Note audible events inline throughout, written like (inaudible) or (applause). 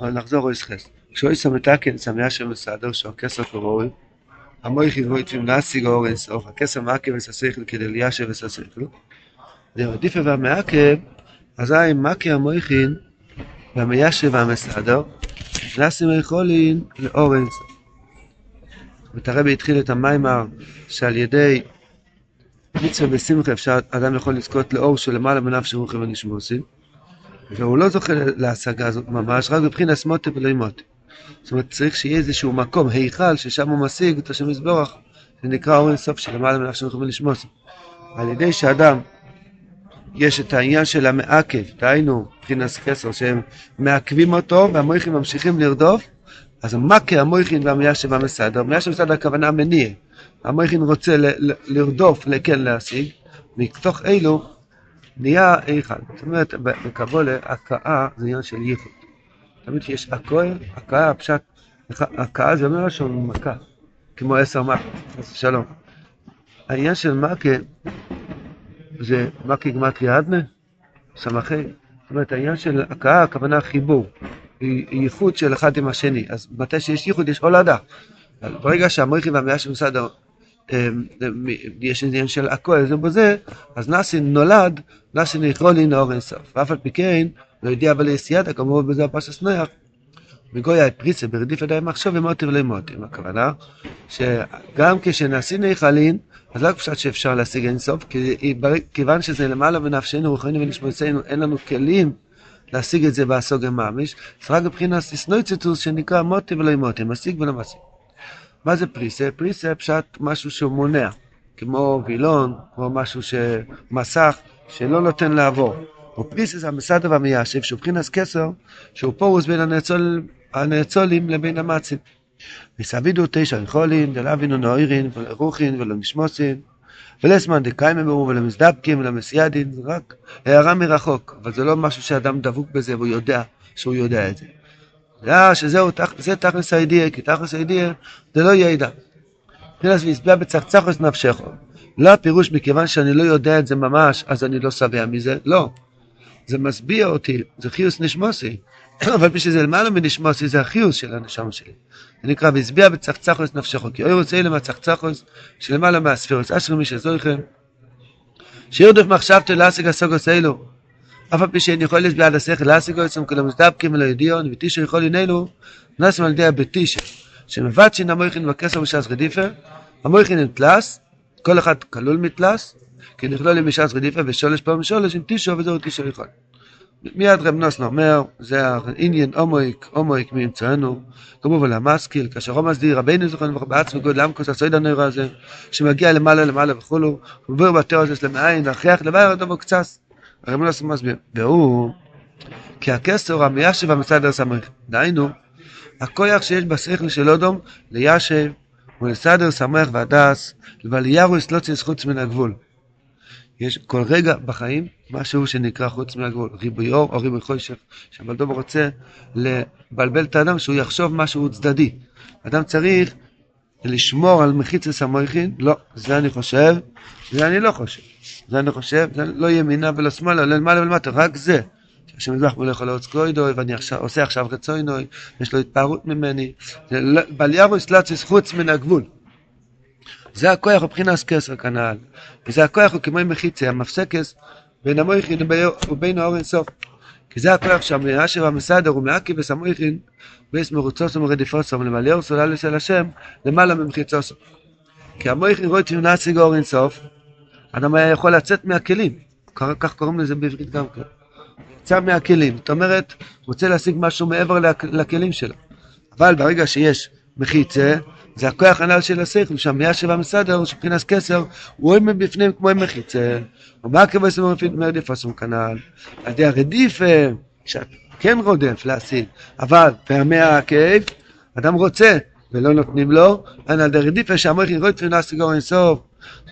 נחזור אויס חס. כשאוי סמתקן סמיה של מסעדר שהוא כסר קרוי, המויכין רויטים נאסיג אור אינסוף, הכסר מעכב וססכל כדי ליישב וססכל. דרדיפה והמעכב, אזי מעכב המויכין והמיישב והמסעדר, נאסים יכולין לאור אינסוף. הרבי התחיל את המיימר שעל ידי מצווה ושמחה אפשר, אדם יכול לזכות לאור של למעלה מנפשי רוחי ונשמוסי, והוא לא זוכה להשגה הזאת ממש, רק בבחינת סמוטי ולא מוטי. זאת אומרת, צריך שיהיה איזשהו מקום, היכל, ששם הוא משיג את השם יזבורך, זה נקרא אור אינסוף של למעלה מנפשי רוחי ונשמוסי. על ידי שאדם, יש את העניין של המעכב, דהיינו, מבחינת כסר, שהם מעכבים אותו והמויכים ממשיכים לרדוף, אז המכה המויכין והמיישב המסדר, מיישב המסדר הכוונה מניע. המויכין רוצה ל- ל- לרדוף, כן להשיג, מתוך אלו נהיה היכל. זאת אומרת, בקבולה, הכאה זה עניין של ייחוד. תמיד שיש הכאה, הכאה, הפשט, הכאה זה אומר לשון מכה, כמו עשר מכה, חס ושלום. העניין של מכה זה מכה גמטרי אדנה, סמכי. זאת אומרת, העניין של הכאה, הכוונה חיבור. ייחוד של אחד עם השני. אז מתי שיש ייחוד יש הולדה. ברגע שהמויכי והמאה של משרד, יש עניין של הכל, זה בזה, אז נאסין נולד, נאסין יכול לנאור אינסוף. ואף על פי כן, לא יודע אבל יסיידה, כמובן בזה הפרשס נויח. מגויה פריצה ברדיף ידיים מחשוב ומוטי ולא מוטים. הכוונה שגם כשנעשין היכלין, אז לא פשוט שאפשר להשיג אינסוף, כיוון שזה למעלה בנפשנו, רוחנו ונשמעותינו, אין לנו כלים להשיג את זה בהסוגה ממש, זה רק מבחינת סנויציטוס שנקרא מוטי ולא מוטי, משיג ולא משיג. מה זה פריסה? פריסה פשט משהו שהוא מונע, כמו וילון, כמו משהו שמסך שלא נותן לעבור. ופריסה זה המסדר והמיישב, שהוא מבחינת כסר, שהוא פורוס בין הנאצול, הנאצולים לבין המצים. וסבידו תשע יכולים, דלאבינו נוירין, ולרוחין, ולמשמוסין, ולסמן דקיימה ברור ולמזדבקים ולמסיידין, זה רק הערה מרחוק, אבל זה לא משהו שאדם דבוק בזה והוא יודע שהוא יודע את זה. זה שזהו, זה תכלס הידיעה, כי תכלס הידיעה זה לא ידע. מבחינת והסביע בצחצחוס נפשך. לא הפירוש מכיוון שאני לא יודע את זה ממש, אז אני לא שבע מזה, לא. זה משביע אותי, זה חיוס נשמוסי. (coughs) אבל בשביל זה למעלה מנשמוסי זה החיוס של הנשמה שלי. זה נקרא והשביע בצחצחוס נפשך, כי אוי רוצה אלה מהצחצחוס שלמעלה מהספירוס, אשרי מי שזויכם, שירדוף מחשבתו להשיג הסוגוס אלו, אף על פי שאין יכול להשביע עד השכל להשיג אותם כלום מזדבקים אלו ידיון, ותישו יכול לנהלו, נסים על ידי הבתישה, שמבטשין המויכין בכסר בשעס רדיפה, המויכין הם תלס, כל אחד כלול מתלס, כי נכלול עם בשעס רדיפה ושולש פעם שולש עם תישו וזהו תישו יכול. מיד רב נוסן אומר, זה העניין עומק, עומק מאמצענו, כמובן המשכיל, כאשר הוא מסדיר רבינו זוכן בעצמו גודל עמקוס הסויד הנוירה הזה, שמגיע למעלה למעלה וכולו, ובור בתיאור הזה למעין, להכריח לבאר אותו בקצס. רב נוסן מסביר, והוא, כי הכסר המיישב המסדר סמך, דהיינו, הכוח שיש בשכל של אודום ליישב ולסדר שמח והדס, וליירו אסלוציוס חוץ מן הגבול. יש כל רגע בחיים משהו שנקרא חוץ מהגבול, ריבוי אור או ריבוי חושך, שהבלדובר רוצה לבלבל את האדם שהוא יחשוב משהו צדדי. אדם צריך לשמור על מחיצס המויכין, לא, זה אני חושב, זה אני לא חושב. זה אני חושב, זה לא ימינה ולא שמאלה, לא למעלה ולמטה, רק זה. השם יזבח מולך לעוץ קרוידוי, ואני עושה עכשיו רצוינוי, יש לו התפארות ממני. לא, בל יבוא אסלאציס חוץ מן הגבול. זה הכוח מבחינת כסר כנ"ל. וזה הכוח הוא כמו מחיצה, המפסקס בין המויכין ובין האור אינסוף. כי זה הכוח שהמדינה של המסדר הוא מעכי וסמויכין בייס מרוצוס ומרדיפוסו ולמלא אור סולה לשל השם למעלה ממחיצוסו. כי המויכין רואה תמנציג אור אינסוף, אדם היה יכול לצאת מהכלים. כך קוראים לזה בעברית גם כן. יצא מהכלים. זאת אומרת, רוצה להשיג משהו מעבר לכלים שלו. אבל ברגע שיש מחיצה, זה הכוח הנ"ל של השכל, שהמייה שבא מסדר, שבחינס כסר, הוא רואה מבפנים כמו מחיצה. ומה הכבוד מרדיף עשו כנ"ל? על ידי הרדיף, כן רודף להשיג, אבל פעמי הכאב, אדם רוצה ולא נותנים לו, על ידי רדיפה שהמוח יראה את להשיג אור אינסוף,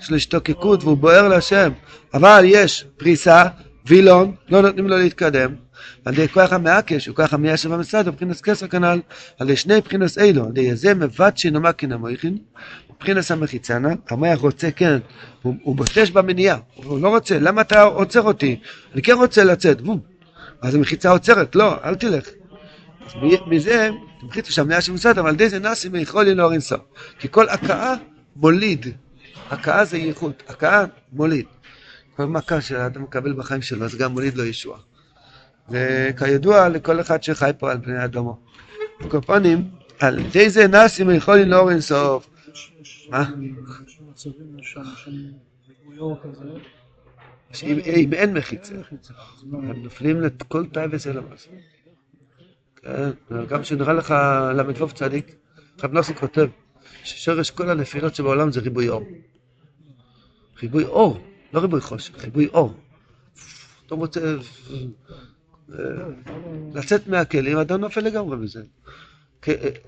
יש לו השתוקקות והוא בוער להשם, אבל יש פריסה, וילון, לא נותנים לו להתקדם. על ידי כוח המעקש, וכוח המיישב המסד, מבחינס כסר כנ"ל, על ידי שני מבחינס אלו, על ידי זה מבטשין ומקין המויכין, מבחינס המחיצנה, המוח רוצה כן, הוא, הוא בוטש במניעה, הוא לא רוצה, למה אתה עוצר אותי? אני כן רוצה לצאת, בום. אז המחיצה עוצרת, לא, אל תלך. מזה, תמחיתו שהמניעה של מוסד, אבל די זה נאסי מיכול לנור אינסוף. כי כל הכאה מוליד. הכאה זה ייחוד, הכאה מוליד. כל מכה שאדם מקבל בחיים שלו, אז גם מוליד לו ישוע. וכידוע לכל אחד שחי פה על פני אדמו. בקופונים, על ידי זה נאסי מיכול לנור אינסוף. מה? אם אין מחיצה, הם נופלים לכל תאי וסלמס. כן, גם שנראה לך ל"ו צדיק, רב נוסי כותב ששורש כל הנפילות שבעולם זה ריבוי אור. ריבוי אור, לא ריבוי חושך, ריבוי אור. אתה רוצה אה, לצאת מהכלים, אדם נופל לגמרי בזה.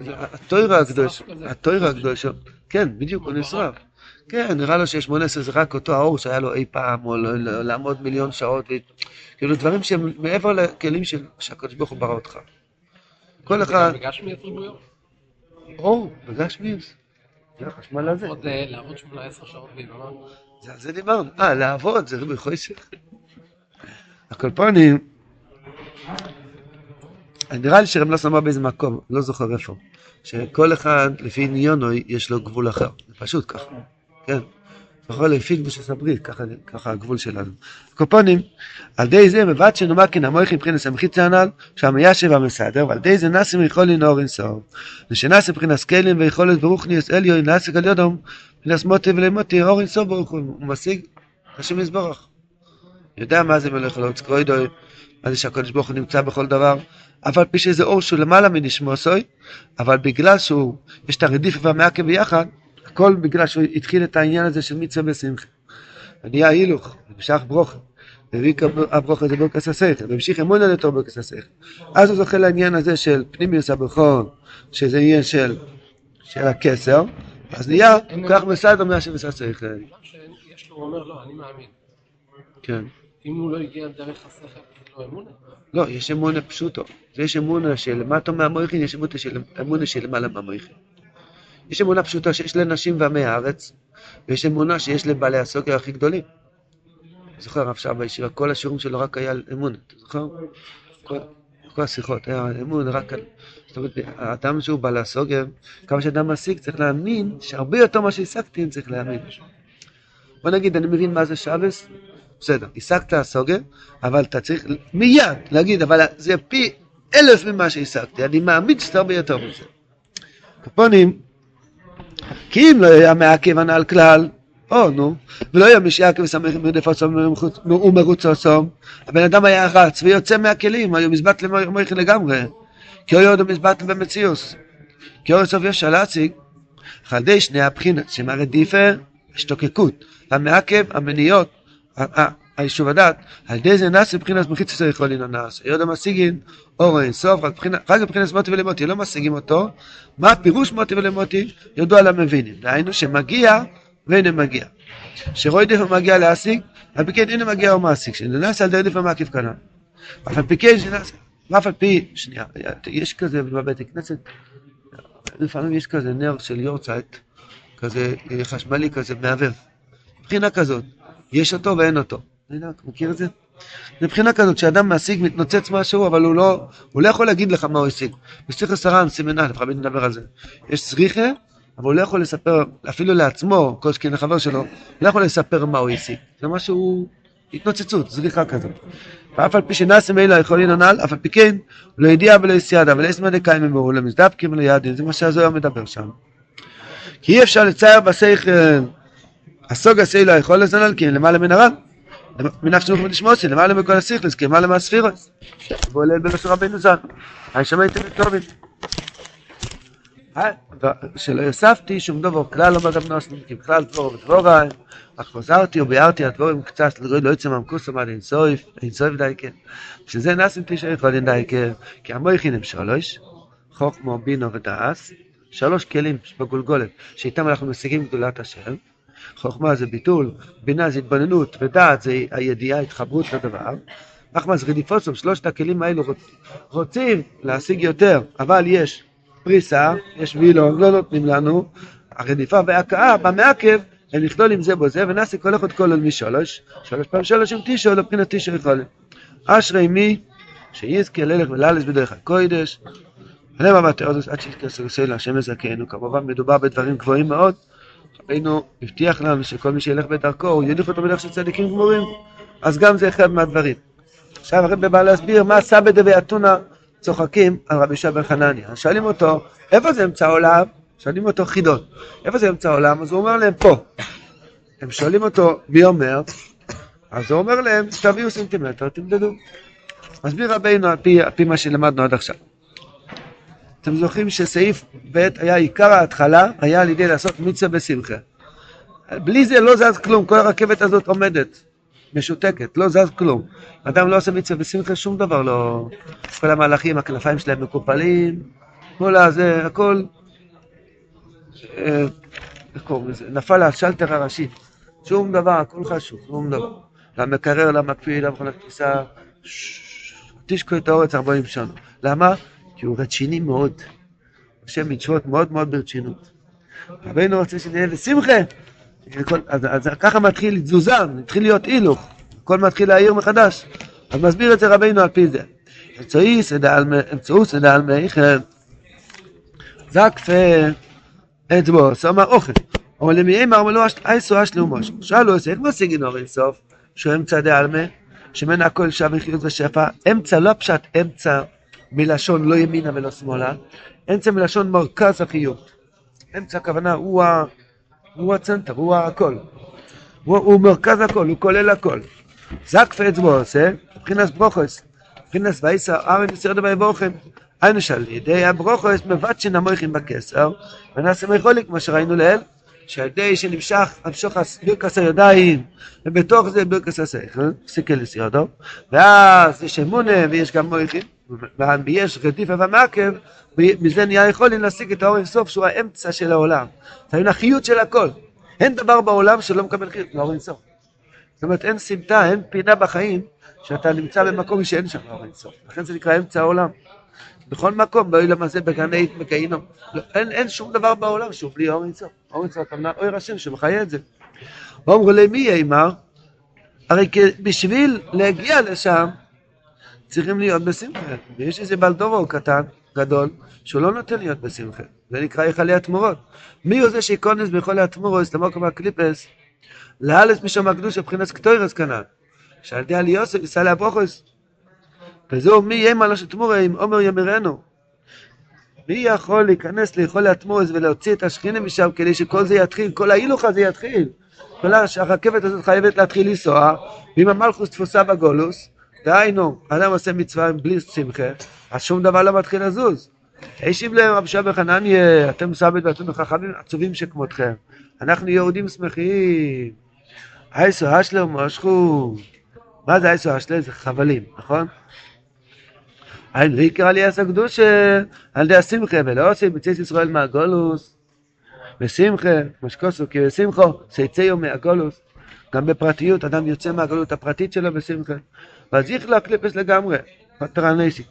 התוירה הקדוש, התוירה הקדוש, כן, בדיוק, הוא נשרף. כן, נראה לו שיש מונס זה רק אותו האור שהיה לו אי פעם, או לעמוד מיליון שעות, כאילו דברים שהם מעבר לכלים שהקדוש ברוך הוא ברא אותך. כל אחד... אור? אור, בגשמי. זה החשמל הזה. עוד אה, לעבוד 18 שעות ביממה. זה על זה דיברנו. אה, לעבוד, זה ריבוי חושך. הקולפונים, נראה לי שרם לא אמר באיזה מקום, לא זוכר איפה, שכל אחד לפי עניונו יש לו גבול אחר, זה פשוט ככה, כן? יכול לפי גבוש הברית, ככה הגבול שלנו. קופונים, על די זה מבט שנאמר כי נמוך מבחינת המחיצה הנ"ל, שהמיישב המסדר, ועל די זה נסים יכול לנור אינסוף. ושנסים מבחינת סקלים ויכולת ברוך ניוס אליו, נסיק על יודום, מבחינת מוטי ולמוטי, אור אינסוף ברוך הוא, משיג השם יזברך. יודע מה זה מלך אלוהים צקרוידוי, מה זה שהקדוש ברוך הוא נמצא בכל דבר, אף על פי שזה אור שהוא למעלה מנשמו סוי, אבל בגלל שהוא, יש את הרדיף והמעקב ביחד, הכל בגלל שהוא התחיל את העניין הזה של מצווה בשמחה. נהיה הילוך, המשך ברוך, והביא הברוך הזה ברכס השכל, והמשיך אמון על יותר ברכס השכל. אז הוא זוכה לעניין הזה של פנימיוס הבכור, שזה עניין של, של הכסר, אז נהיה כך מסדר ושא שכל. יש לו, הוא אומר, לא, אני מאמין. כן. אם הוא לא הגיע דרך השכל, זה לא אמונה? לא, יש אמונה פשוטו. יש אמונה שלמטה מהמויכין, יש אמונה שלמעלה מהמויכין. יש אמונה פשוטה שיש לנשים ועמי הארץ, ויש אמונה שיש לבעלי הסוקר הכי גדולים. זוכר הרב שעה בישיבה, כל השיעורים שלו רק היה על אמון, אתה זוכר? כל, כל השיחות, היה אמון רק על... זאת אומרת, האדם שהוא בעל הסוגר, כמה שאדם משיג, צריך להאמין שהרבה יותר ממה שהשגתי, צריך להאמין. בוא נגיד, אני מבין מה זה שבס, בסדר, השגת הסוגר, אבל אתה צריך מיד להגיד, אבל זה פי אלף ממה שהשגתי, אני מאמין שאתה הרבה יותר מזה. קפונים, כי אם לא היה מעכב הנ"ל כלל, או נו, ולא היה מי שיעכב וסמך מרדף עצום ומרוץ עצום, הבן אדם היה רץ ויוצא מהכלים, היו מזבט למויכי לגמרי, כי הוא עוד מזבט במציאוס. כי אור סוף יש להציג, על ידי שני הבחינות, שמראה דיפה, השתוקקות, המעכב, המניעות, היישוב הדת, על ידי זה נעשה מבחינת מחיץ ישראל יכול לנעש. יודע משיגין אור אין סוף, רק מבחינת מוטי ולמוטי, לא משיגים אותו. מה פירוש מוטי ולמוטי? ידוע למבינים. דהיינו שמגיע והנה מגיע. שרואי דף מגיע להשיג, על פי כן הנה מגיע או מעסיק, שנעשה על דרך המקיף כנ"ל. אף על פי כן שנעשה, ואף על פי, שנייה, יש כזה בבית הכנסת, לפעמים יש כזה נר של יורצייט, כזה חשמלי כזה, מעוור. מבחינה כזאת, יש אותו ואין אותו. אתה מכיר את זה? מבחינה כזאת, כשאדם משיג, מתנוצץ משהו, אבל הוא לא, הוא לא יכול להגיד לך מה הוא השיג. בסליחה סרן, סימן א', רבי נדבר על זה. יש צריכה, אבל הוא לא יכול לספר, אפילו לעצמו, כל שכן לחבר שלו, הוא לא יכול לספר מה הוא השיג. זה משהו, התנוצצות, זריחה כזאת. ואף על פי שנאסם אלו יכולים הנ"ל, אף על פי כן, לא ידיע ולא יסיידה, ולא יסמא דקאים אמרו, למזדבקים ולא יעדין, זה מה שהזוהר מדבר שם. כי אי אפשר לצייר בשכל, הסוג הסילא יכול לזנל, כי למעלה מן הר"ן. מנפש נמוך ונשמוסי, למעלה מכל הסיכלס, כי למעלה מהספירס. ועולה בלשון רבינו ז"ל. היי שמעתם את טובין. שלא יוספתי שום דבר, כלל לא מגב נוסנים, כי בכלל דבור ודבורי, אך חוזרתי וביארתי הדבורים קצת, לא יוצא מהמקוס עמד אין סויף, אין סויף דייקה. שזה נסים תשע יכולים דייקה, כי המויכין הם שלוש, חוכמו, בינו ודעס, שלוש כלים בגולגולת, שאיתם אנחנו משיגים גדולת השם. חוכמה זה ביטול, בינה זה התבוננות, ודעת זה הידיעה, התחברות לדבר. אחמד רדיפוסום, שלושת הכלים האלו רוצים להשיג יותר, אבל יש פריסה, יש וילון, לא נותנים לנו, הרדיפה וההכאה במעכב, הם נכלול עם זה בו זה, ונעשה כל אחד כל עוד משלוש, שלוש פעם שלוש עם טישו, לבחינת טישו יכולים. אשרי מי שיזכה ללך וללס בדרך הקוידש, ונאמר בתיאודוס עד שיתכסו ישראל להשם יזכנו, כמובן מדובר בדברים גבוהים מאוד. רבינו הבטיח לנו שכל מי שילך בדרכו, הוא יוליך אותו בדרך של צדיקים גמורים. אז גם זה אחד מהדברים. עכשיו הרב בא להסביר מה סבא ואתונה צוחקים על רבי שבן חנניה. שואלים אותו, איפה זה אמצע העולם? שואלים אותו חידון. איפה זה אמצע העולם? אז הוא אומר להם, פה. הם שואלים אותו, מי אומר? אז הוא אומר להם, תביאו סנטימטר, תמדדו. מסביר רבינו על פי, על פי מה שלמדנו עד עכשיו. אתם זוכרים שסעיף ב' היה עיקר ההתחלה, היה על ידי לעשות מצווה בשמחה. בלי זה לא זז כלום, כל הרכבת הזאת עומדת, משותקת, לא זז כלום. אדם לא עושה מצווה בשמחה, שום דבר לא... כל המהלכים, הכנפיים שלהם מקופלים, כל הזה, הכל... אה, איך קוראים לזה? נפל השלטר הראשי. שום דבר, הכל חשוב, שום דבר. למקרר, למקפיא, למכונת כניסה, תשקו את האורץ 40 שנה. למה? כי הוא רציני מאוד. עושה מצוות מאוד מאוד ברצינות. רבינו רוצה שנהיה לשמחה. אז, אז ככה מתחיל תזוזה, מתחיל להיות הילוך. הכל מתחיל להעיר מחדש. אז מסביר את זה רבינו על פי זה. אמצעו סדה על מיכם. זקפה אצבו, סומה אוכל. אבל למי אמר מלוא אייסו אשלו מושך. שאלו איך משיגים אור אינסוף? שהוא אמצע דעלמה, שמנה הכל שווה וחיות ושפע. אמצע לא פשט אמצע מלשון לא ימינה ולא שמאלה, אמצע מלשון מרכז החיות. אמצע הכוונה הוא, ה... הוא הצנטר, הוא הכל. הוא, הוא מרכז הכל, הוא כולל הכל. זק אצבו עושה, מבחינת ברוכס, מבחינת וייסא ארן יסרדו ויבורכם. היינו שעל ידי הברוכס מבטשן המויכים בכסר, ונעשה מיכולי כמו שראינו לעיל, שעל ידי שנמשך, המשוך ברכס הידיים, ובתוך זה ברכס השכל, סיכל לסירדו, ואז יש אמונה ויש גם מויכים. ויש רדיפה ומעקב, מזה נהיה יכולים להשיג את האור אינסוף שהוא האמצע של העולם. זה החיות של הכל. אין דבר בעולם שלא מקבל חיות לאור אינסוף. זאת אומרת אין סמטה, אין פינה בחיים שאתה נמצא במקום שאין שם אור אינסוף. לכן זה נקרא אמצע העולם. בכל מקום, באילם הזה, בגני בגיהינום. לא, אין, אין שום דבר בעולם שהוא בלי אור אינסוף. אור אינסוף, הכוונה אור השם שמחיה את זה. ואומרו למי יאמר? הרי בשביל להגיע לשם, צריכים להיות בשמחה. ויש איזה בלדורו קטן, גדול, שהוא לא נותן להיות בשמחה. זה נקרא היכלי התמורות. מי הוא זה שייכונס ביכולי התמורות, למוקם הקליפס, לאלס משום הקדוש מבחינת קטוירס כנ"ל. שעל ידי עליוסף יישא לאברוכוס. וזהו מי יהיה מעלה של תמורה אם עומר ימירנו. מי יכול להיכנס ליכולי התמורס ולהוציא את השכינה משם כדי שכל זה יתחיל, כל ההילוך הזה יתחיל. כל הרכבת הזאת חייבת להתחיל לנסוע, ואם המלכוס תפוסה בגולוס, דהיינו, אדם עושה מצווה בלי שמחה, אז שום דבר לא מתחיל לזוז. השיב להם רב שבי חנניה, אתם סבת ואתם חכמים עצובים שכמותכם. אנחנו יהודים שמחים. אייסו אשלר משכו. מה זה אייסו אשלר? זה חבלים, נכון? אין ויקר על יעש הקדושה, על ידי השמחה, ולא עושים בציס ישראל מהגולוס. בשמחה, משקוסו, כי בשמחו, שיצאו מהגולוס. גם בפרטיות, אדם יוצא מהגלות הפרטית שלו בשמחה. ואז יכלו הקליפס לגמרי, פטרנסיק.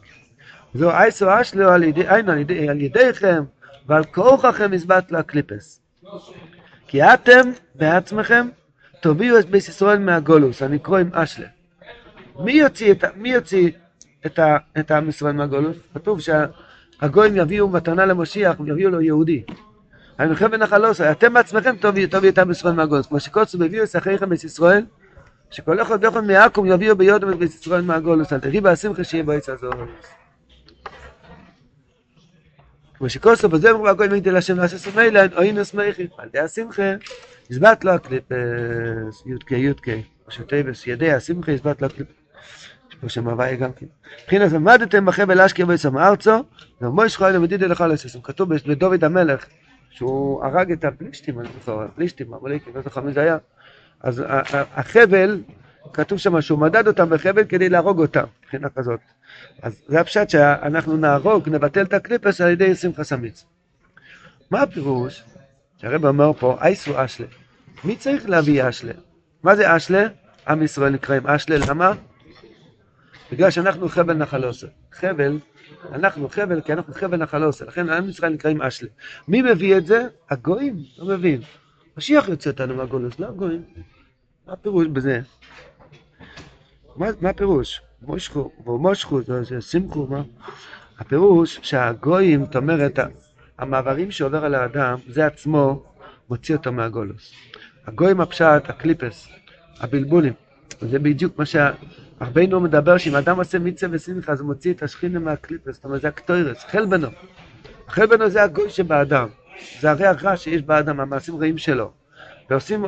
זו אייסו אשלו על ידי, אין, על, ידי, על ידיכם ועל כוחכם הזבט לו הקליפס. כי אתם בעצמכם תוביאו את בית ישראל מהגולוס, אני קורא עם אשלה. מי יוציא את, מי יוציא את, ה, את עם ישראל מהגולוס? כתוב שהגויים יביאו מתנה למשיח, יביאו לו יהודי. אני חושב בנחלוס, אתם בעצמכם תוביאו את עם ישראל מהגולוס. כמו שקוצו הביאו את שכריכם בית ישראל, שכל אחד ואחד מעכו"ם יביאו ביודם את ישראל מהגולוס, אל תריבה השמחה שיהיה בעץ הזאת. כמו שכוסו בזמר והגוי מגדל השם לעשה סמילן, או הנה שמחי, על די השמחה, הזבט לו הקליפס, יודקי יודקי, שוטייבס, ידי השמחה, הזבט לו הקליפס. יש פה שם הוואי גם כן. מבחינת עמדתם בחבל אשקר וישם ארצו, ומוי שכוי למדידה לך לססום. כתוב בדוד המלך, שהוא הרג את הפלישתים, אני זוכר, הפלישתים, המליקים, לא זוכר מי זה היה. אז החבל, כתוב שם שהוא מדד אותם בחבל כדי להרוג אותם, מבחינה כזאת. אז זה הפשט שאנחנו נהרוג, נבטל את הקליפס על ידי שמחה סמיץ. מה הפירוש? שהרב אומר פה, אייסו אשלה. מי צריך להביא אשלה? מה זה אשלה? עם ישראל נקראים אשלה, למה? בגלל שאנחנו חבל נחלוסה. חבל, אנחנו חבל כי אנחנו חבל נחלוסה, לכן עם ישראל נקראים אשלה. מי מביא את זה? הגויים, לא מבין. משיח יוצא אותנו מהגולוס, לא הגויים. מה הפירוש בזה? מה, הפירוש? מושכו, ומושכו, זה שמחו, מה? הפירוש שהגויים, זאת אומרת, המעברים שעובר על האדם, זה עצמו מוציא אותו מהגולוס. הגויים הפשט, הקליפס, הבלבולים, זה בדיוק מה שהרבינו מדבר, שאם אדם עושה מצווה ושמחה, אז הוא מוציא את השכינה מהקליפס, זאת אומרת, זה הקטוירס, חלבנו. חלבנו זה הגוי שבאדם, זה הריח רע שיש באדם, המעשים רעים שלו. ועושים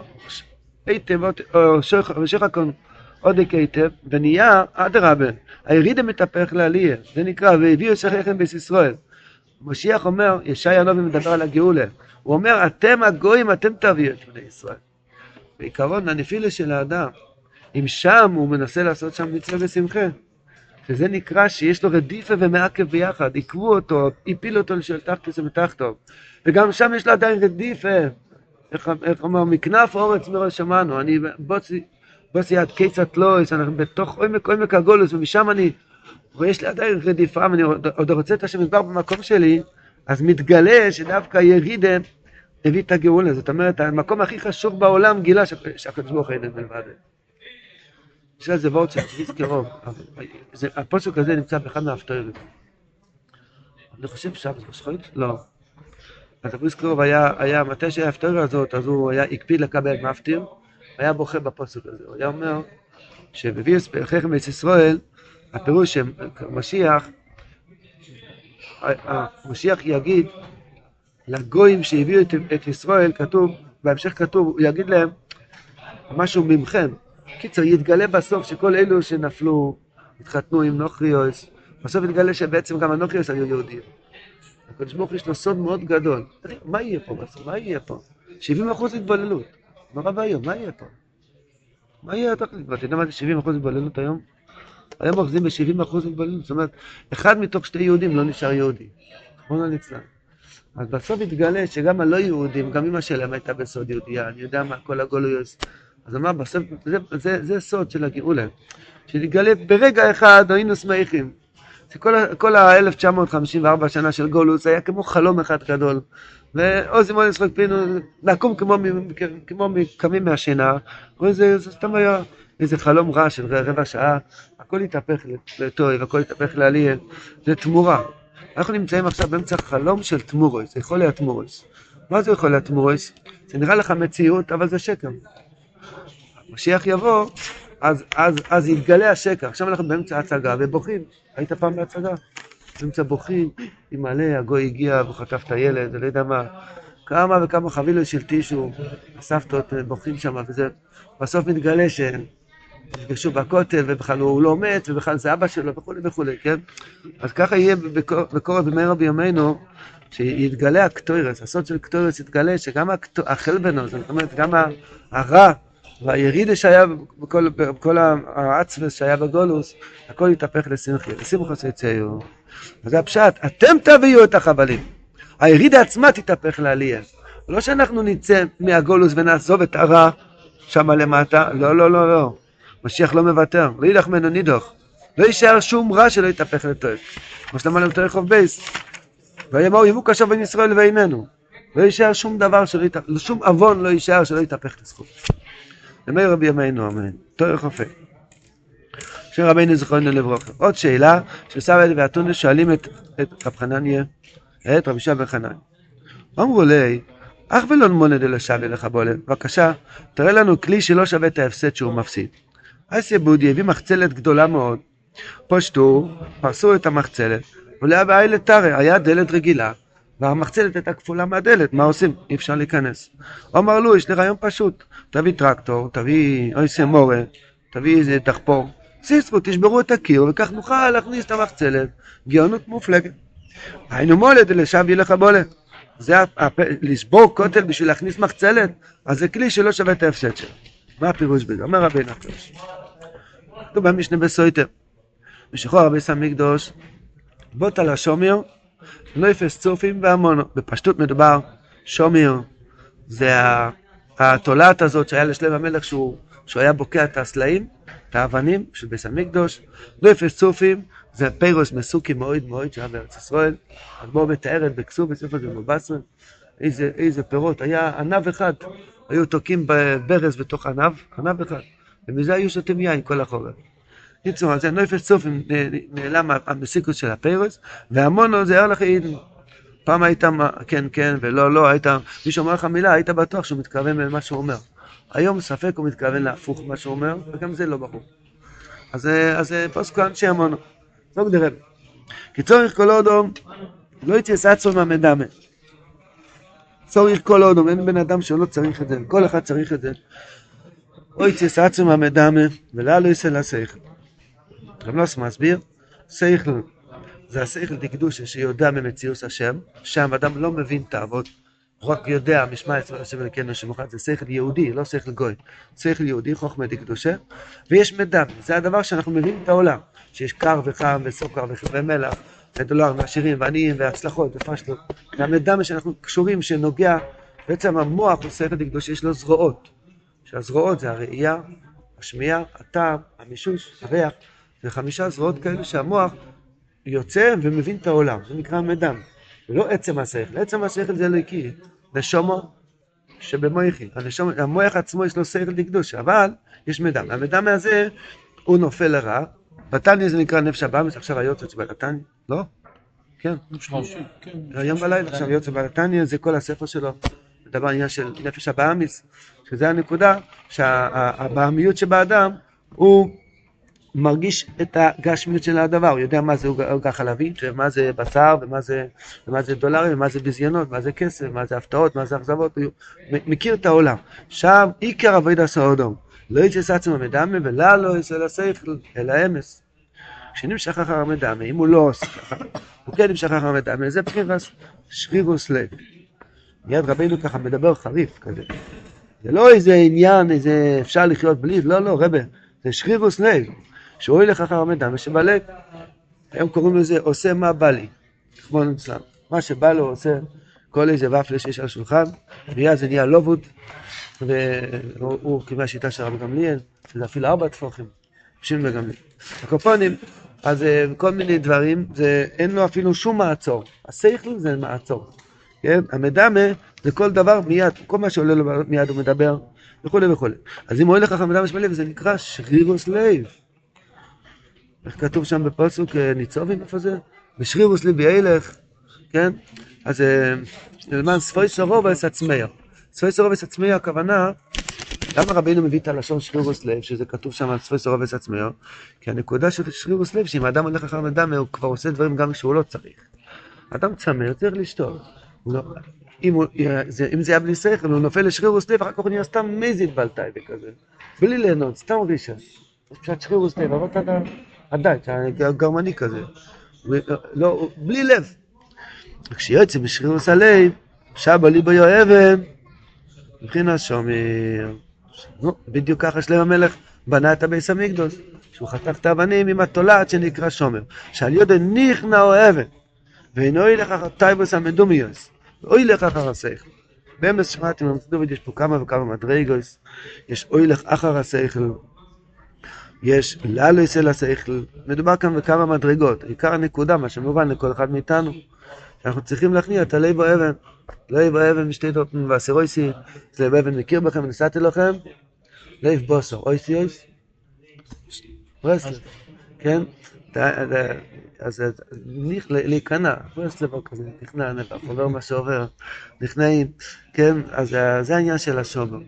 היטב, או שחקון עודק היטב, ונהיה, אדרבה, הירידה מתהפך לעלייה, זה נקרא, והביאו שכיכם בית ישראל. משיח אומר, ישעיה הנובי מדבר על הגאולה, הוא אומר, אתם הגויים, אתם תביאו את בני ישראל. בעיקרון, הנפילה של האדם, אם שם הוא מנסה לעשות שם מצווה ושמחה, וזה נקרא שיש לו רדיפה ומעכב ביחד, עיכבו אותו, הפילו אותו לשאול תחתיס ומתחתו, וגם שם יש לו עדיין רדיפה, איך, איך אומר, מכנף אורץ מראש שמענו, אני בוסי, בוסי עד קיצת לויס, אנחנו בתוך עומק עומק הגולוס, ומשם אני, ויש לי עדיין רדיפה, ואני עוד, עוד רוצה את השם ידבר במקום שלי, אז מתגלה שדווקא ירידה הביא את הגאולה, זאת אומרת, המקום הכי חשוב בעולם גילה שהקדוש ברוך הוא אין מלבד. יש לזה וורד של קרוב, הפוסק הזה נמצא באחד מההפטורים. אני חושב שם זה זכויות? לא. אז הפריס קרוב היה, היה, מתי שהיה ההפטוריה הזאת, אז הוא היה, הקפיד לקבל מפטיר, היה בוכה בפוסק הזה. הוא היה אומר שבביאס חכם בית ישראל, הפירוש שמשיח, המשיח יגיד לגויים שהביאו את ישראל, כתוב, בהמשך כתוב, הוא יגיד להם משהו ממכם. קיצר, יתגלה בסוף שכל אלו שנפלו, התחתנו עם נוכריוס, בסוף יתגלה שבעצם גם הנוכריוס היו יהודים. הקדוש ברוך יש לו סוד מאוד גדול. מה יהיה פה בסוף? מה יהיה פה? 70 אחוז התבוללות. נורא ואיום, מה יהיה פה? מה יהיה התכלית? ואתה יודע מה זה 70 אחוז התבוללות היום? היום אוחזים ב-70 אחוז התבוללות. זאת אומרת, אחד מתוך שתי יהודים לא נשאר יהודי. רחמנא ליצלן. אז בסוף יתגלה שגם הלא יהודים, גם אמא שלהם הייתה בסוד יהודייה, אני יודע מה, כל הגולויות. אז אמר, בסוף, זה, זה, זה סוד של הגאולה. שיתגלה ברגע אחד היינו שמחים. כל ה-1954 שנה של גולוס היה כמו חלום אחד גדול. ועוזי מוליס יצחק פינו, לקום כמו, כמו קמים מהשינה, וזה סתם היה איזה חלום רע של רבע שעה, הכל התהפך לטוב, הכל התהפך לעלייה, זה תמורה. אנחנו נמצאים עכשיו באמצע חלום של תמורוס, זה יכול להיות תמורוס. מה זה יכול להיות תמורוס? זה נראה לך מציאות, אבל זה שקר. משיח יבוא, אז, אז, אז יתגלה השקר. עכשיו אנחנו באמצע ההצגה ובוכים. היית פעם בהצגה? באמצע בוכים, אם מלא, הגוי הגיע וחטף את הילד, אני לא יודע מה. כמה וכמה חבילות של טישו, הסבתות בוכים שם וזה. בסוף מתגלה שהם נפגשו בכותל ובכלל הוא לא מת ובכלל זה אבא שלו וכולי וכולי, כן? אז ככה יהיה בקורא במהרה בימינו, שיתגלה הקטוירס, הסוד של קטוירס יתגלה שגם החלבנו, זאת אומרת גם הרע והירידה שהיה בכל, בכל העצמס שהיה בגולוס, הכל התהפך לשמחי, לשמחוס יצאו. וזה הפשט, אתם תביאו את החבלים. הירידה עצמה תתהפך לעלייה. לא שאנחנו נצא מהגולוס ונעזוב את הרע שם למטה, לא, לא, לא, לא. משיח לא מוותר, לא ילך ממנו נידוך. לא יישאר שום רע שלא יתהפך לטוב. כמו שלמדנו בתור רחוב בייס. ויאמרו יבוא קשה בין ישראל ואיננו. לא יישאר שום דבר שלא יתהפך, שום עוון לא יישאר שלא יתהפך לזכות. ימי רבי ימינו אמן. תורך חופי. שם רבינו זכרנו לברוכה. עוד שאלה, שסבא ואתונה שואלים את, רב חנניה, את רבי שבא חנניה. אמרו לי, אך ולא מונה דלשווה לך בולד, בבקשה, תראה לנו כלי שלא שווה את ההפסד שהוא מפסיד. אסיה בודי הביא מחצלת גדולה מאוד, פשטו, פרסו את המחצלת, ולאה בעיה תרא, היה דלת רגילה, והמחצלת הייתה כפולה מהדלת, מה עושים? אי אפשר להיכנס. אמר לו, יש לי רעיון פשוט, תביא טרקטור, תביא אויסי מורה, תביא איזה דחפור, סיסרו, תשברו את הקיר, וכך נוכל להכניס את המחצלת. גאונות מופלגת. היינו מולד, לשם ילך הבולד. זה לשבור כותל בשביל להכניס מחצלת, אז זה כלי שלא שווה את ההפסד שלו. מה הפירוש בזה? אומר רבינו הפירוש. כתוב במשנה בסויטר, בשחור רבי סמיקדוש, בוטל השומר, לא יפס צופים והמונו. בפשטות מדובר, שומר זה התולעת הזאת שהיה לשלם המלך שהוא, שהוא היה בוקע את הסלעים, את האבנים של בית המקדוש. לא יפס צופים זה פירוס מסוכי מאוד מאוד שהיה בארץ ישראל. הגמור מתארת בכסוף בספר במובסר, איזה, איזה פירות. היה ענב אחד, היו תוקעים ברז בתוך ענב, ענב אחד. ומזה היו שותים יין כל החורף. קיצור, זה נויפס סוף נעלם המסיקוס של הפרס, והמונו זה ארלך עידן. פעם היית כן כן ולא לא, היית, מישהו אומר לך מילה, היית בטוח שהוא מתכוון למה שהוא אומר. היום ספק הוא מתכוון להפוך מה שהוא אומר, וגם זה לא ברור. אז, אז פוסקו אנשי המונו. זוג דרב. כי צורך כל אודום לא יתייס עצמו מהמדמה. צורך כל אודום, אין בן אדם שלא צריך את זה, כל אחד צריך את זה. או יתייס עצמו מהמדמה, ולא לא לשכל. רב נוס מסביר, שכל זה השכל דקדושה שיודע ממציאות השם, שם אדם לא מבין את האבות, הוא רק יודע, משמע אצל השם אלוקינו שמוחד, זה שכל יהודי, לא שכל גוי, שכל יהודי, חוכמה דקדושה, ויש מידע, זה הדבר שאנחנו מבינים את העולם, שיש קר וחם וסוכר ומלח, ודולר ועשירים ועניים והצלחות ופשטות, והמידע שאנחנו קשורים, שנוגע, בעצם המוח הוא שכל דקדושה, יש לו זרועות, שהזרועות זה הראייה, השמיעה, הטעם, המישוש, הריח, זה חמישה זרועות כאלה שהמוח יוצא ומבין את העולם, זה נקרא מדם. ולא עצם השכל, עצם השכל זה אלוקי, נשומו שבמויכי, המוח עצמו יש לו שכל דקדוש, אבל יש מדם, המדם הזה הוא נופל לרע, בתניא זה נקרא נפש הבאמס, עכשיו היוצא של בתניא, לא? כן, היום בלילה עכשיו היוצא בתניא זה כל הספר שלו, דבר עניין של נפש הבאמיס, שזה הנקודה שהבעמיות שבאדם הוא מרגיש את הגשמיות של הדבר, הוא יודע מה זה עוגה חלבית, ומה זה בשר, ומה זה, ומה זה דולרים, ומה זה ביזיונות, מה זה כסף, מה זה הפתעות, מה זה אכזבות, הוא מכיר את העולם. שם עיקר אבוידא סעודום, לא יצא עצמו מדמה ולא לא יצא לשכל, אלא אמס. כשנמשך אחר המדמה, אם הוא לא עושה הוא כן נמשך אחר המדמה, זה בחירת שרירוס לב. מיד רבינו ככה מדבר חריף כזה. זה לא איזה עניין, איזה אפשר לחיות בלי, לא, לא, רבה, זה שרירוס לב. שהוא ילך אחר המדם ושבלב. היום קוראים לזה עושה מה בא לי, כמו נצלם. מה שבא לו עושה כל איזה ופלה שיש על השולחן, מיד זה נהיה לובוד, והוא קיבל שיטה של רבי גמליאל, שזה אפילו ארבע טפוחים, שמעון וגמליאל. הקופונים, אז אה, כל מיני דברים, זה, אין לו אפילו שום מעצור. השכל זה מעצור. כן? המדמה זה כל דבר מיד, כל מה שעולה לו מיד הוא מדבר, וכולי וכולי. אז אם הוא הולך אחר מדמה שבלב, זה נקרא שרירוס לב. איך כתוב שם בפסוק אה, ניצובים, איפה זה? בשרירוס ליבי אילך, כן? אז אה, למען ספוי סורובס עצמיה. ספוי סורובס עצמיה הכוונה, למה רבינו מביא את הלשון שרירוס לב, שזה כתוב שם על ספוי סורובס עצמיה? כי הנקודה של שרירוס לב, שאם האדם הולך אחר אדם, הוא כבר עושה דברים גם כשהוא לא צריך. אדם צמא, הוא צריך לשתות. לא, אם, הוא, זה, אם זה היה בלי שכל, הוא נופל לשרירוס לב, אחר כך הוא נהיה סתם מזיד בלטאי וכזה. בלי ליהנות, סתם רישה. יש פשוט שרירוס לב, אבל אתה הדייט, הגרמני כזה. לא, בלי לב. כשיוצא בשרירוס הלב, שבא ליבו אבן, מבחינת שומר. נו, בדיוק ככה שלם המלך בנה את הביס המקדוש, שהוא חתך את האבנים עם התולעת שנקרא שומר, שעל יודו נכנע או אבן, ואינו ילך אחר טייבוס המדומיוס, ואוי לך אחר. באמס שמעתי במסדובית יש פה כמה וכמה מדרגוס, יש אוי לך אחר השכל, יש לאלו אצל השכל, מדובר כאן בכמה מדרגות, עיקר הנקודה, מה שמובן לכל אחד מאיתנו, שאנחנו צריכים להכניע את הלב האבן, לב האבן משתי דותן ואסירויסי, לב אבן מכיר בכם ונשאתי לכם, לב בוסר, אויסי אויס, ברסלב, כן? אז להיכנע, ברסלב כזה, נכנע, עובר מה שעובר, נכנעים, כן? אז זה העניין של השובר.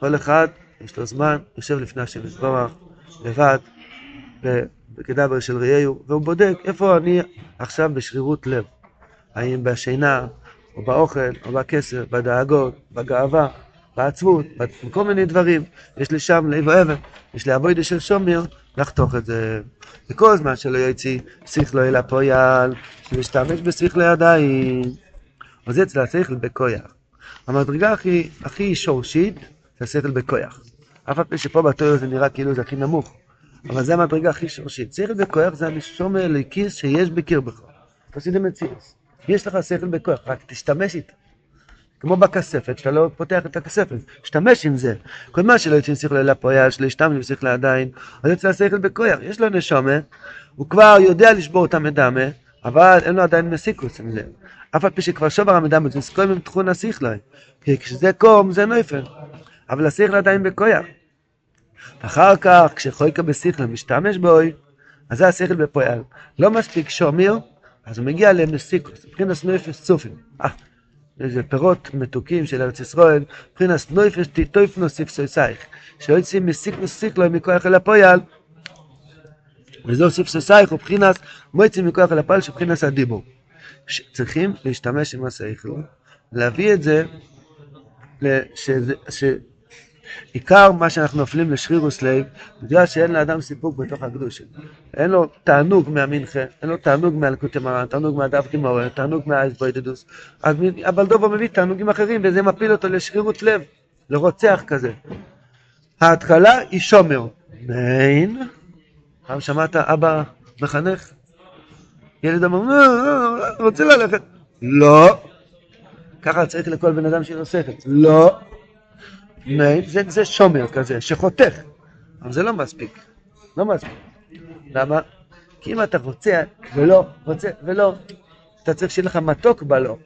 כל אחד, יש לו זמן, יושב לפני השם יתברך, לבד, בקדבר של ראיהו, והוא בודק איפה אני עכשיו בשרירות לב. האם בשינה, או באוכל, או בכסף, בדאגות, בגאווה, בעצבות, בכל מיני דברים. יש לי שם לב אבן, יש לי אבוידה של שומר, לחתוך את זה. וכל זמן שלא יוציא שכלו אל הפויל, להשתמש בשכלו ידיים. אז זה אצל השכל בכויח. המדרגה הכי, הכי שורשית זה השכל בכויח. אף על פי שפה בתיאור זה נראה כאילו זה הכי נמוך, אבל זה המדרגה הכי שורשית. שכל בכוח זה הנשום האלוקיס שיש בקרבך. חסידי מציאס. יש לך שכל בכוח, רק תשתמש איתה. כמו בכספת, שאתה לא פותח את הכספת, תשתמש עם זה. כל מה שלא יוצאים שכל אלא פועל, שלא ישתמש בשכל עדיין, אז יוצא השכל בכוח. יש לו נשומה, הוא כבר יודע לשבור את המדמה, אבל אין לו עדיין מסיקוס עם זה. אף על פי שכבר שובר המדמה, זה סקוים עם תכון השכלוי. כי כשזה קום זה נויפל. אבל השכל עדיין בכויח. אחר כך, כשחויקה בשכל משתמש בוי, אז זה השכל בפועל. לא מספיק שומר, אז הוא מגיע למסיקוס, מבחינת נויפס צופים. אה, איזה פירות מתוקים של ארץ ישראל, מבחינת נויפס תיטויפנו ספסויסייך, שיוצאים מסיקוס שכלו מכוח אל הפועל, וזהו ספסויסייך הוא מבחינת מועצים מכוח אל הפועל שבחינת הדיבור. צריכים להשתמש עם השכל, להביא את זה, שזה, ש... עיקר מה שאנחנו נופלים לשרירוס לב, בגלל שאין לאדם סיפוק בתוך הקדושה. אין לו תענוג מהמנחה, אין לו תענוג מהלקוטי מרן, תענוג מהדף גמורה, תענוג מהאסבוידדוס. אז הבלדובה מביא תענוגים אחרים, וזה מפיל אותו לשרירות לב, לרוצח כזה. ההתחלה היא שומר. מיין, פעם שמעת אבא מחנך? ילד אמר, לא, לא, לא, רוצה ללכת. לא. ככה צריך לכל בן אדם שיהיה לו שכל. לא. זה, זה שומר כזה, שחותך. אבל זה לא מספיק. לא מספיק. למה? כי אם אתה רוצה ולא, רוצה ולא, אתה צריך שיהיה לך מתוק בלא.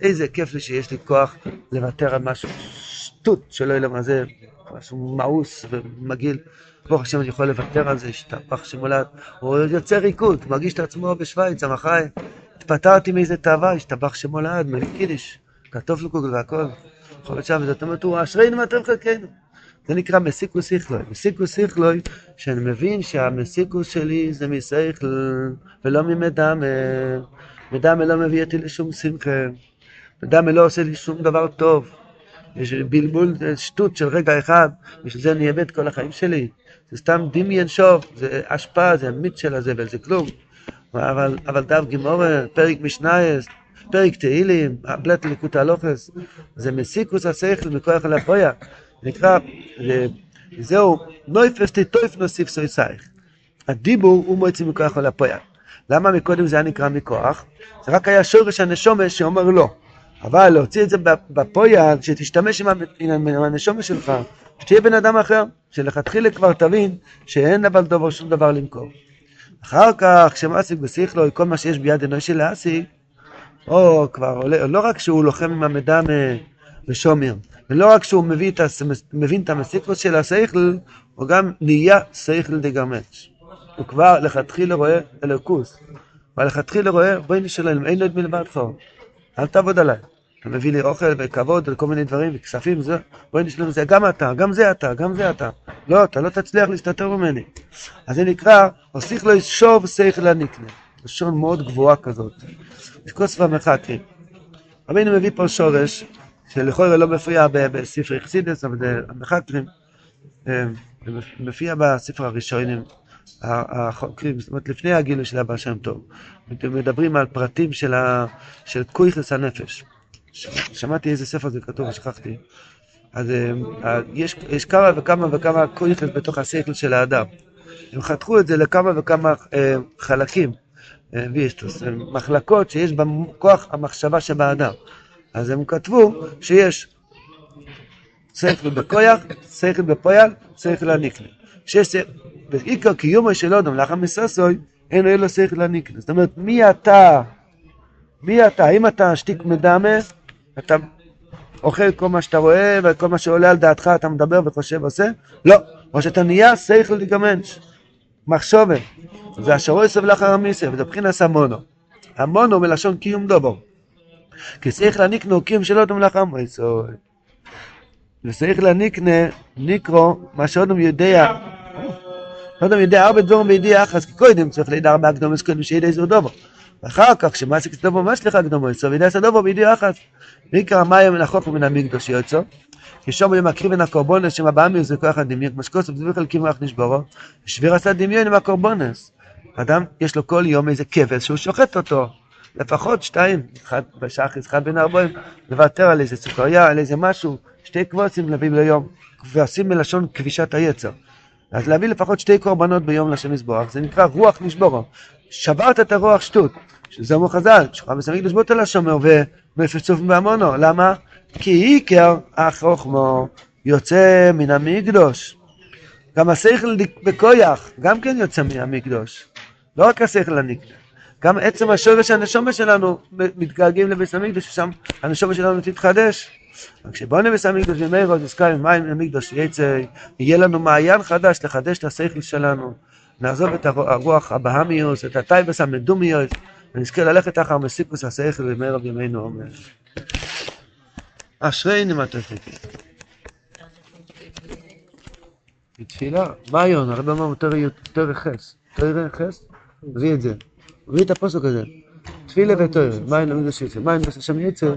איזה כיף לי שיש לי כוח לוותר על משהו שטות שלא יהיה למה זה, משהו מאוס ומגעיל. ברוך השם אני יכול לוותר על זה, השתפך שמולד. הוא יוצא ריקוד, מרגיש את עצמו בשוויץ, המחי. התפטרתי מאיזה תאווה, השתבח שמולד, מבין קידיש, כתוב לו קוגל והכל. שם, זאת אומרת, הוא אשרינו טוב חלקנו. זה נקרא מסיקוס איכלוי. מסיקוס איכלוי, שאני מבין שהמסיקוס שלי זה מסייכל ולא ממדמה. מדמה לא מביא אותי לשום שמחה. מדמה לא עושה לי שום דבר טוב. יש בלבול, שטות של רגע אחד, בשביל זה אני אאבד כל החיים שלי. זה סתם דמיין שוב, זה השפעה, זה המיץ של הזבל, זה כלום. אבל, אבל דף גימורה, פרק משנייס, פרק תהילים, בלט ליקוט הלוכס, זה מסיקוס השכל מכוח אל הפויה, נקרא, זהו, נויפס תטויף נוסיף סויסייך. הדיבור הוא מועצי מכוח אל הפויה. למה מקודם זה היה נקרא מכוח? זה רק היה שורש הנשומש שאומר לא. אבל להוציא את זה בפויה, שתשתמש עם הנשומש שלך, שתהיה בן אדם אחר, שלכתחילה כבר תבין שאין אבל דובר שום דבר למכור. אחר כך, כשמעסיק בשכלו, כל מה שיש ביד אנושי להשיג, או כבר עולה, לא רק שהוא לוחם עם המידע בשומר, ולא רק שהוא מביא את מבין את המסיקרוס של השכל, הוא גם נהיה שכל דגמץ'. הוא כבר לכתחילה רואה אלוקוס. ולכתחילה רואה, בואי נשלם, אין עוד מלבד חור. אל תעבוד עליי. אתה מביא לי אוכל וכבוד וכל מיני דברים וכספים, זה, בואי נשלם זה, גם אתה, גם זה אתה, גם זה אתה. לא, אתה לא תצליח להסתתר ממני. אז זה נקרא, הוסיך לו שוב שכל הנקנה. לשון מאוד גבוהה כזאת. יש כוס ומחקרים. רבינו מביא פה שורש, שלכאורה לא מופיע בספר אכסידס, אבל זה המחקרים, אה, מופיע בספר הראשונים, החוקרים, זאת אומרת לפני הגילוי של אבא שם טוב. מדברים על פרטים של, ה, כויכס הנפש. שמעתי איזה ספר זה כתוב, שכחתי. אז אה, יש, יש כמה וכמה וכמה כויכס בתוך השכל של האדם. הם חתכו את זה לכמה וכמה אה, חלקים. ויסטוס, מחלקות שיש בכוח המחשבה שבאדם. אז הם כתבו שיש שכל בכויח, שכל בפועל, שכל הנקנה. שיש בעיקר קיומו של אודם לאחר מסוסוי, אין לו שכל הנקנה. זאת אומרת, מי אתה, מי אתה, אם אתה שתיק מדמה, אתה אוכל כל מה שאתה רואה וכל מה שעולה על דעתך אתה מדבר וחושב ועושה? לא, או שאתה נהיה שכל לגמנש, מחשובת. זה השרוי סבל אחר המיסר, וזה מבחינת המונו. המונו מלשון קיום דובו. כי צריך להניקנו קיום שלא אדם לאחר מויסוי. וצריך להניקנה, ניקרו, מה שאודם יודע, אדם יודע הרבה דברים בידיע אחס, כי קודם צריך לידע הרבה הקדומס קודם שידע איזה דובו. ואחר כך, כשמעסיק את דובו, מה שלך הקדומס? וידע איזה דובו בידיע אחס. עיקר המים מן החוק ומן המקדוש יוצא. כשום יום מקריב מן הקורבונס, שם הבאמיר זה כוח הדמיון, כמו שכוסף זה בכלל כמעט נשברו, שביר עשה דמיון עם הקורבונס. אדם, יש לו כל יום איזה כבש שהוא שוחט אותו. לפחות שתיים, אחד בשחס, אחד בין ארבעים, לוותר על איזה סוכריה, על איזה משהו, שתי קבוצים להביא ליום, ועושים מלשון כבישת היצר. אז להביא לפחות שתי קורבנות ביום לשם יזבוח, זה נקרא רוח נשבורו. שברת את הרוח שטות, שזה אומר חז"ל, שוכב וסמיק לשבות על השומר ומפצוף בהמונו, למה? כי עיקר החוכמו יוצא מן המקדוש. גם השכל בכויח, גם כן יוצא מן המקדוש. לא רק השכל הנקנה, גם עצם השורש הנשומה שלנו מתגעגעים לבית המקדוש, ששם הנשומה שלנו תתחדש. כשבואנה בס המקדוש במהרה נזכר עם מים המקדוש יצא, יהיה לנו מעיין חדש לחדש את השכל שלנו, נעזוב את הרוח הבהמיוס, את הטייבס המדומיוס, ונזכה ללכת אחר מסיפוס השכל במהרה בימינו אמן. אשרינו מה תפקיד. בתפילה, ביון, הרב אמר תרא חס, תרא חס, הביא את זה, הביא את הפוסק הזה, תפילה ותרא, מים למקדוש יצא, מים בשם יצא